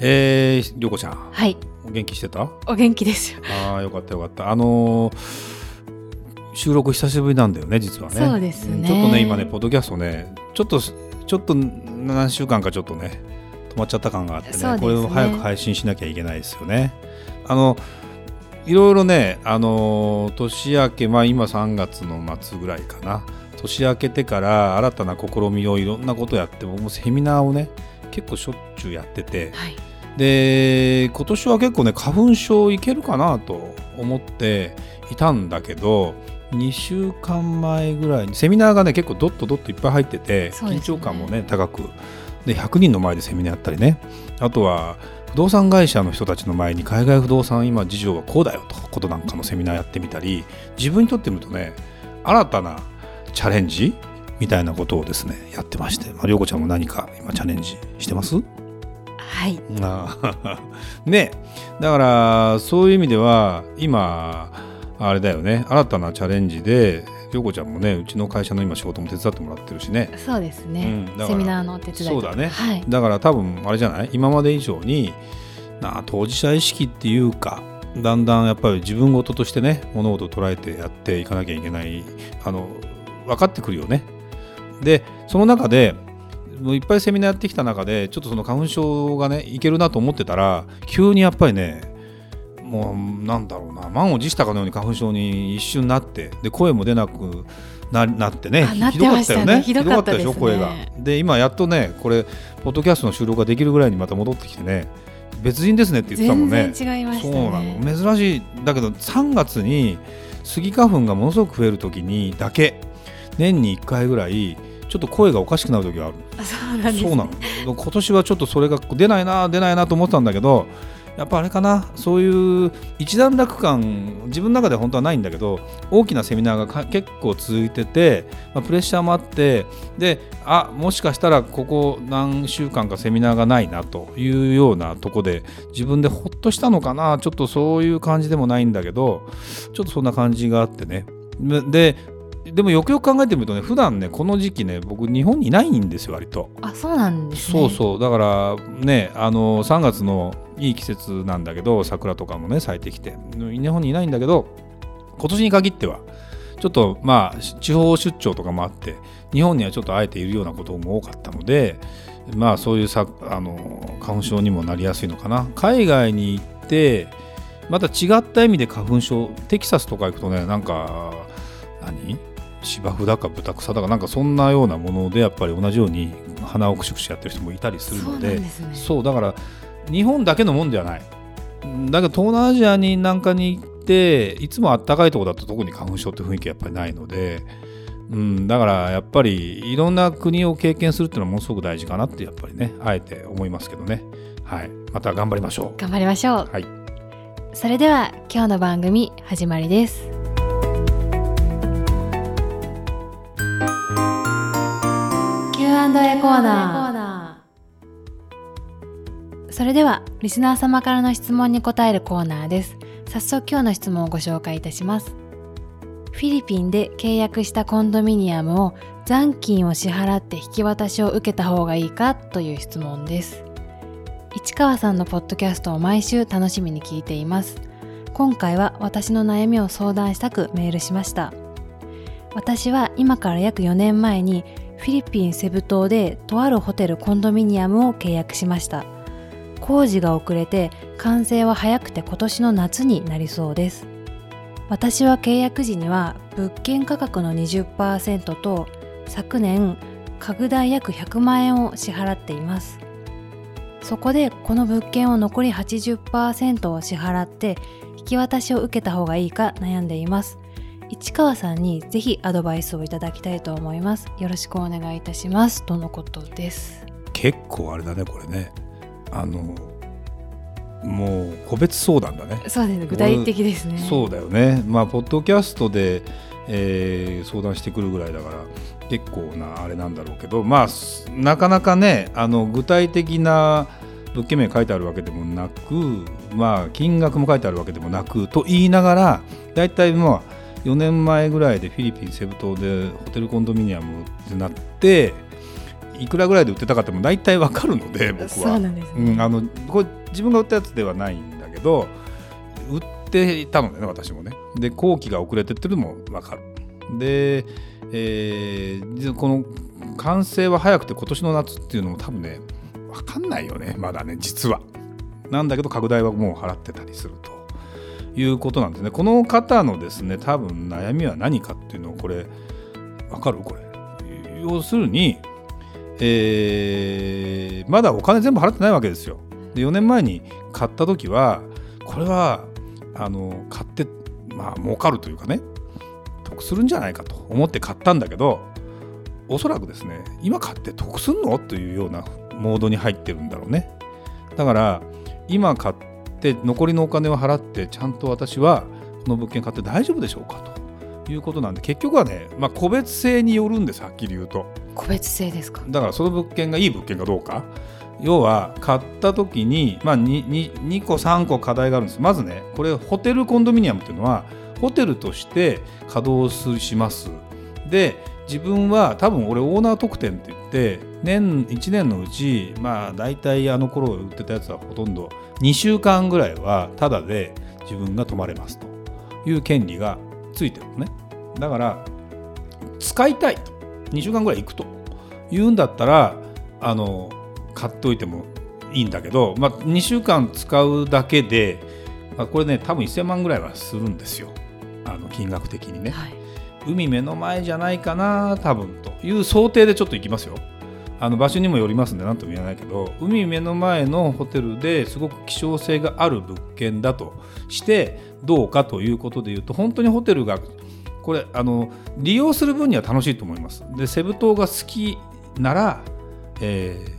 えー、りょうこちゃん。はい。お元気してた？お元気ですよ。ああよかったよかった。あのー収録久しぶりなんだよね実はね。そうですね。んちょっとね今ねポッドキャストねちょっとちょっと何週間かちょっとね止まっちゃった感があってねね。これを早く配信しなきゃいけないですよね。あのいろいろねあのー年明けまあ今3月の末ぐらいかな。年明けてから新たな試みをいろんなことやって僕もセミナーをね結構しょっちゅうやってて、はいで今年は結構ね花粉症いけるかなと思っていたんだけど2週間前ぐらいにセミナーがね結構ドッとドッといっぱい入ってて、ね。張感もね高く。で100人の前でセミナーやったりね。あとは不動産会社の人たちの前に海外不動産今事情はこうだよとことなんかのセミナーやってみたり自分にとってみるとね新たなチャレンジみたいなことをですねやってまして、まあ、涼子ちゃんも何か今チャレンジしてます？はい。ね。だからそういう意味では今あれだよね。新たなチャレンジで涼子ちゃんもねうちの会社の今仕事も手伝ってもらってるしね。そうですね、うん。セミナーのお手伝いそうだね。はい。だから多分あれじゃない？今まで以上になあ当事者意識っていうかだんだんやっぱり自分事としてね物事を捉えてやっていかなきゃいけないあの分かってくるよね。でその中でもういっぱいセミナーやってきた中でちょっとその花粉症がねいけるなと思ってたら急にやっぱりねもうなんだろうな満を持したかのように花粉症に一瞬なってで声も出なくななってねひどかったよね。ひどかったでしょ声が。で今やっとねこれポッドキャストの収録ができるぐらいにまた戻ってきてね別人ですねって言ってたもんね。全然違いましたそうねなの。珍しい。だけど3月にスギ花粉がものすごく増える時にだけ年に1回ぐらいちょっと声がおかしくなる時がある。あそうなんです、ね、そうなの。今年はちょっとそれが出ないな出ないなと思ってたんだけどやっぱあれかな。そういう一段落感自分の中では本当はないんだけど大きなセミナーがか結構続いてて、まあ、プレッシャーもあってであもしかしたらここ何週間かセミナーがないなというようなとこで自分でほっとしたのかな。ちょっとそういう感じでもないんだけどちょっとそんな感じがあってね。ででもよくよく考えてみるとね普段ねこの時期ね僕日本にいないんですよ割と。あそうなんですね。そうそう。だからねあの3月のいい季節なんだけど桜とかもね咲いてきて。日本にいないんだけど今年に限ってはちょっとまあ地方出張とかもあって日本にはちょっとあえているようなことも多かったのでまあそういうさあの花粉症にもなりやすいのかな。海外に行ってまた違った意味で花粉症テキサスとか行くとねなんか何？芝生だか豚草だかなんかそんなようなものでやっぱり同じように鼻をクシュクシュやってる人もいたりするのそうでそうだから日本だけのもんではない。だけど東南アジアになんかに行っていつもあったかいところだと特に花粉症って雰囲気やっぱりないので、うん、だからやっぱりいろんな国を経験するっていうのはものすごく大事かなってやっぱりねあえて思いますけどね。はい。また頑張りましょ頑張りましょうう。はい。それでは今日の番組始まりです Q&A コーナー。それではリスナー様からの質問に答えるコーナーです。早速今日の質問をご紹介いたします。フィリピンで契約したコンドミニアムを残金を支払って引き渡しを受けた方がいいかという質問です。市川さんのポッドキャストを毎週楽しみに聞いています。今回は私の悩みを相談したくメールしました。私は今から約4年前にフィリピンセブ島でとあるホテルコンドミニアムを契約しました。工事が遅れて完成は早くて今年の夏になりそうです。私は契約時には物件価格の20%と昨年家具代約100万円を支払っています。そこでこの物件を残り80%を支払って引き渡しを受けた方がいいか悩んでいます。市川さんにぜひアドバイスをいただきたいと思います。よろしくお願いいたします。とのことです。結構あれだねこれね。あのもう個別相談だね。そうですね。具体的ですね。そうだよね。まあポッドキャストで、えー相談してくるぐらいだから結構なあれなんだろうけどまあすなかなかねあの具体的な物件名書いてあるわけでもなくまあ金額も書いてあるわけでもなくと言いながらだいたいまあ4年前ぐらいでフィリピンセブ島でホテルコンドミニアムってなっていくらぐらいで売ってたかっても大体わかるので 僕は。あのこれ自分が売ったやつではないんだけど売っていたのでね私もね。で工期が遅れてってるのも分かる。で、えーこの完成は早くて今年の夏っていうのも多分ね分かんないよねまだね実は。なんだけど拡大はもう払ってたりするということなんですねこの方のですね多分悩みは何かっていうのをこれ分かる？これ要するにえーまだお金全部払ってないわけですよ。で4年前に買った時はこれはあの買ってまあ儲かるというかね得するんじゃないかと思って買ったんだけどおそらくですね今買って得すんの？というようなモードに入ってるんだろうね。だから今買って残りのお金を払ってちゃんと私はこの物件買って大丈夫でしょうかと。いうことなんで結局はね、まあ、個別性によるんですはっきり言うと。個別性ですか？だからその物件がいい物件かどうか。要は買った時に、まあ、2, 2, 2個3個課題があるんです。まずねこれホテルコンドミニアムっていうのはホテルとして稼働すします。で自分は多分俺オーナー特典って言って年1年のうちまあ大体あの頃売ってたやつはほとんど2週間ぐらいはタダで自分が泊まれますと。いう権利がついてるのね。だから使いたいと。2週間ぐらい行くと。言うんだったらあの買っといてもいいんだけど、まあ、2週間使うだけで、まあ、これね多分1000万ぐらいはするんですよ。あの金額的にね、はい。海目の前じゃないかな多分という想定でちょっと行きますよ。あの場所にもよりますんで何とも言えないけど海目の前のホテルですごく希少性がある物件だとしてどうかということで言うと本当にホテルがこれあの利用する分には楽しいと思います。でセブ島が好きなら、えー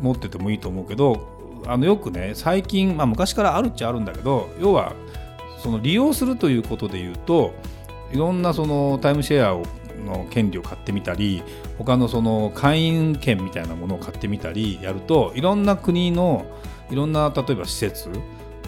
持っててもいいと思うけどあのよくね最近、まあ、昔からあるっちゃあるんだけど要はその利用するということで言うといろんなそのタイムシェアをの権利を買ってみたり他のその会員権みたいなものを買ってみたりやるといろんな国のいろんな例えば施設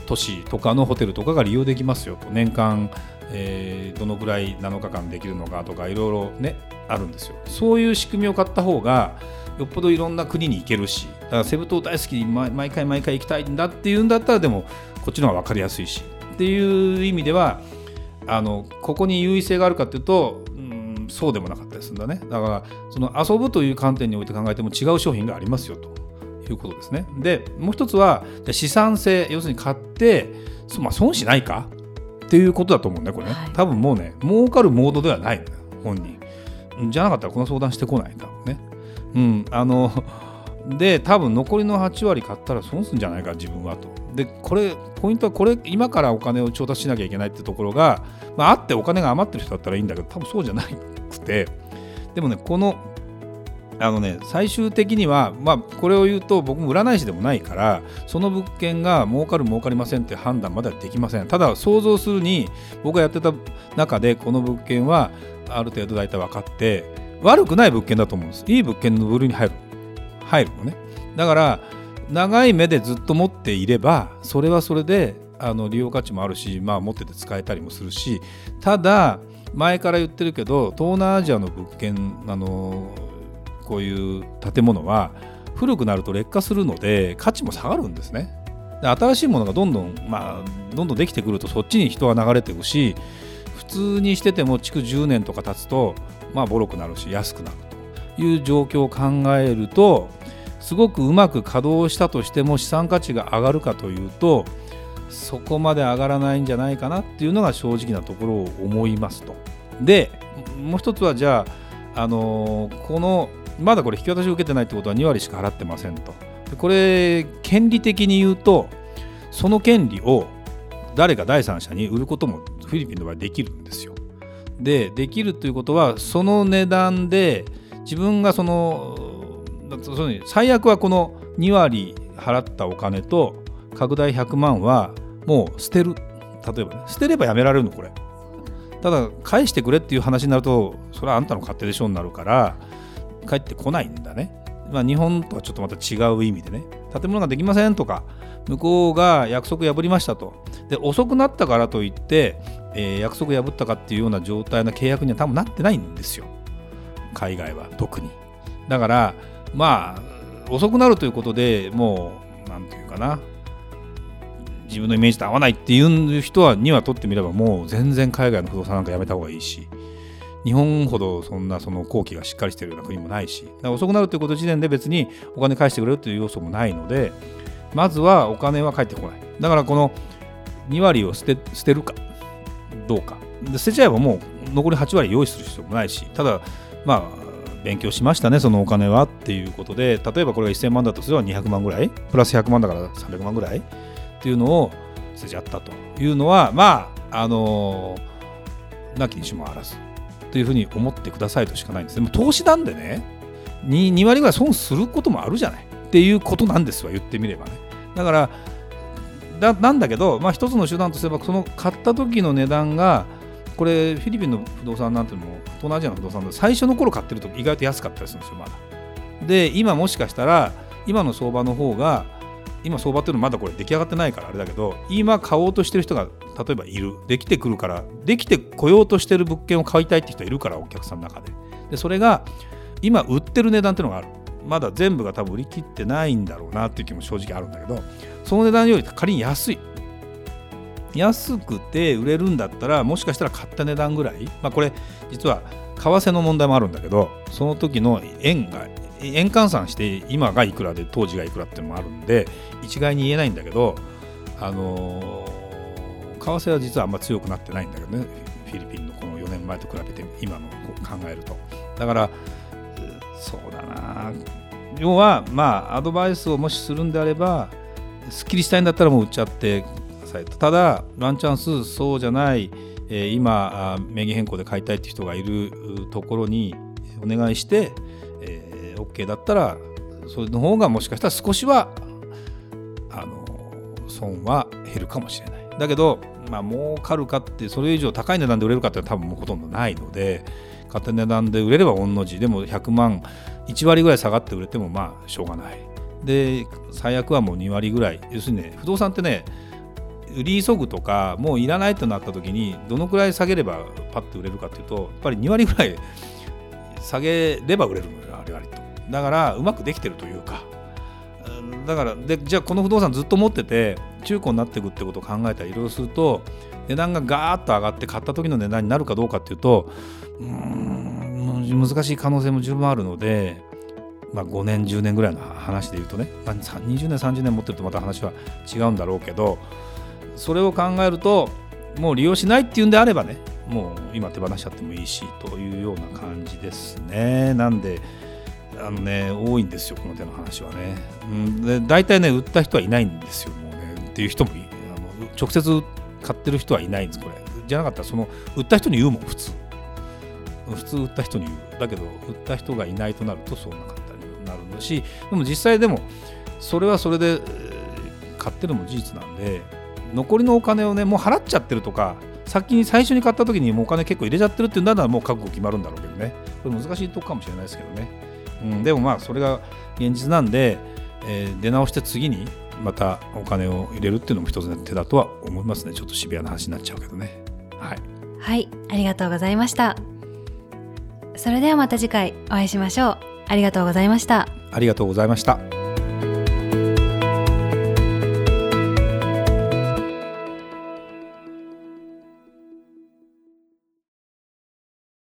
都市とかのホテルとかが利用できますよと。年間、えーどのぐらい7日間できるのかとかいろいろねあるんですよ。そういう仕組みを買った方がよっぽどいろんな国に行けるしだからセブ島大好きに毎回毎回行きたいんだっていうんだったらでもこっちの方が分かりやすいし。っていう意味ではあのここに優位性があるかっていうと、うん、そうでもなかったりするんだね。だからその遊ぶという観点において考えても違う商品がありますよと。いうことですね。でもう一つは資産性要するに買って、そまあ、損しないかっていうことだと思うんだよこれね、はい。多分もうね儲かるモードではない本人。じゃなかったらこの相談してこない多分ね。うんあので多分残りの8割買ったら損するんじゃないか自分はと。でこれポイントはこれ今からお金を調達しなきゃいけないってところが、まあ、あってお金が余ってる人だったらいいんだけど多分そうじゃなくて。でもねこのあのね最終的には、まあ、これを言うと僕も占い師でもないからその物件が儲かる儲かりませんって判断まではできません。ただ想像するに僕がやってた中でこの物件はある程度大体分かって悪くない物件だと思うんです。いい物件の部類に入る。入るのねだから長い目でずっと持っていればそれはそれであの利用価値もあるし、まあ、持ってて使えたりもするしただ前から言ってるけど東南アジアの物件あのこういう建物は古くなると劣化するので価値も下がるんですね。で新しいものがどんどん、まあ、どんどんできてくるとそっちに人は流れていくし普通にしてても築10年とか経つと、まあ、ボロくなるし安くなるという状況を考えるとすごくうまく稼働したとしても資産価値が上がるかというとそこまで上がらないんじゃないかなっていうのが正直なところを思いますと。でもう一つはじゃあ、あのこのまだこれ引き渡しを受けてないってことは2割しか払ってませんと。これ権利的に言うとその権利を誰か第三者に売ることもフィリピンの場合できるんですよ。でできるということはその値段で自分がそのそういう最悪はこの2割払ったお金と拡大100万はもう捨てる。例えばね捨てればやめられるのこれ。ただ返してくれっていう話になるとそれはあんたの勝手でしょになるから返ってこないんだね、まあ、日本とはちょっとまた違う意味でね。建物ができませんとか向こうが約束破りましたと。で遅くなったからといって、えー、約束破ったかっていうような状態の契約には多分なってないんですよ。海外は特に。だからまあ遅くなるということでもう何て言うかな。自分のイメージと合わないっていう人はにはとってみればもう全然海外の不動産なんかやめた方がいいし。日本ほどそんなその後期がしっかりしてるような国もないし。遅くなるということ時点で別にお金返してくれるという要素もないのでまずはお金は返ってこない。だからこの2割を捨て捨てるかどうか。で捨てちゃえばもう残り8割用意する必要もないし。ただまあ勉強しましたねそのお金はっていうことで例えばこれが1000万だとすれば200万ぐらいプラス100万だから300万ぐらいっていうのを捨てちゃったというのはまああのなきにしもあらずというふうに思ってくださいとしかないんですでも投資なんでね 2, 2割ぐらい損することもあるじゃない。っていうことなんですわ言ってみればね。だからだなんだけど、まあ、一つの手段とすればその買った時の値段がこれフィリピンの不動産なんていうのも東南アジアの不動産で最初の頃買ってると意外と安かったりするんですよまだ。で今もしかしたら今の相場の方が今相場っていうのはまだこれ出来上がってないからあれだけど今買おうとしてる人が例えばいる。できてくるからできてこようとしてる物件を買いたいって人いるからお客さんの中で。でそれが今売ってる値段っていうのがある。まだ全部が多分売り切ってないんだろうなっていう気も正直あるんだけどその値段より仮に安い。安くて売れるんだったらもしかしたら買った値段ぐらい、まあ、これ実は為替の問題もあるんだけどその時の円が円換算して今がいくらで当時がいくらっていうのもあるんで一概に言えないんだけどあの為替は実はあんま強くなってないんだけどね。フィリピンのこの4年前と比べて今の考えると。だからそうだな。要はまあアドバイスをもしするんであればすっきりしたいんだったらもう売っちゃってさいと。ただワンチャンスそうじゃない、えー、今名義変更で買いたいって人がいるところにお願いして、えー、OK だったらそれの方がもしかしたら少しはあの損は減るかもしれない。だけどまあ儲かるかってそれ以上高い値段で売れるかって多分もうほとんどないので勝手値段で売れれば御の字。でも100万1割ぐらい下がって売れてもまあしょうがない。で最悪はもう2割ぐらい。要するにね不動産ってね売り急ぐとかもういらないとなった時にどのくらい下げればパッと売れるかっていうとやっぱり2割ぐらい下げれば売れるのよあれ割と。だからうまくできてるというか。だからでじゃあこの不動産ずっと持ってて中古になっていくってことを考えたらいろいろすると値段がガーッと上がって買った時の値段になるかどうかっていうとうん難しい可能性も十分あるのでまあ、5年10年ぐらいの話で言うとね、まあ、20年30年持ってるとまた話は違うんだろうけどそれを考えるともう利用しないっていうんであればねもう今手放しちゃってもいいしというような感じですね。なんであのね多いんですよこの手の話はね、うん、で大体ね売った人はいないんですよもうね。っていう人もあの直接買ってる人はいないんですこれ。じゃなかったらその売った人に言うもん普通。普通売った人に言う。だけど売った人がいないとなるとそうなかったりなるんだしでも実際でもそれはそれで買ってるのも事実なんで残りのお金をねもう払っちゃってるとか先に最初に買った時にもうお金結構入れちゃってるっていうんだったらもう覚悟決まるんだろうけどね。これ難しいとこかもしれないですけどね、うん、でもまあそれが現実なんで、えー、出直して次にまたお金を入れるっていうのも一つの手だとは思いますね。ちょっとシビアな話になっちゃうけどね。はい。はい。ありがとうございました。それではまた次回お会いしましょう。ありがとうございました。ありがとうございました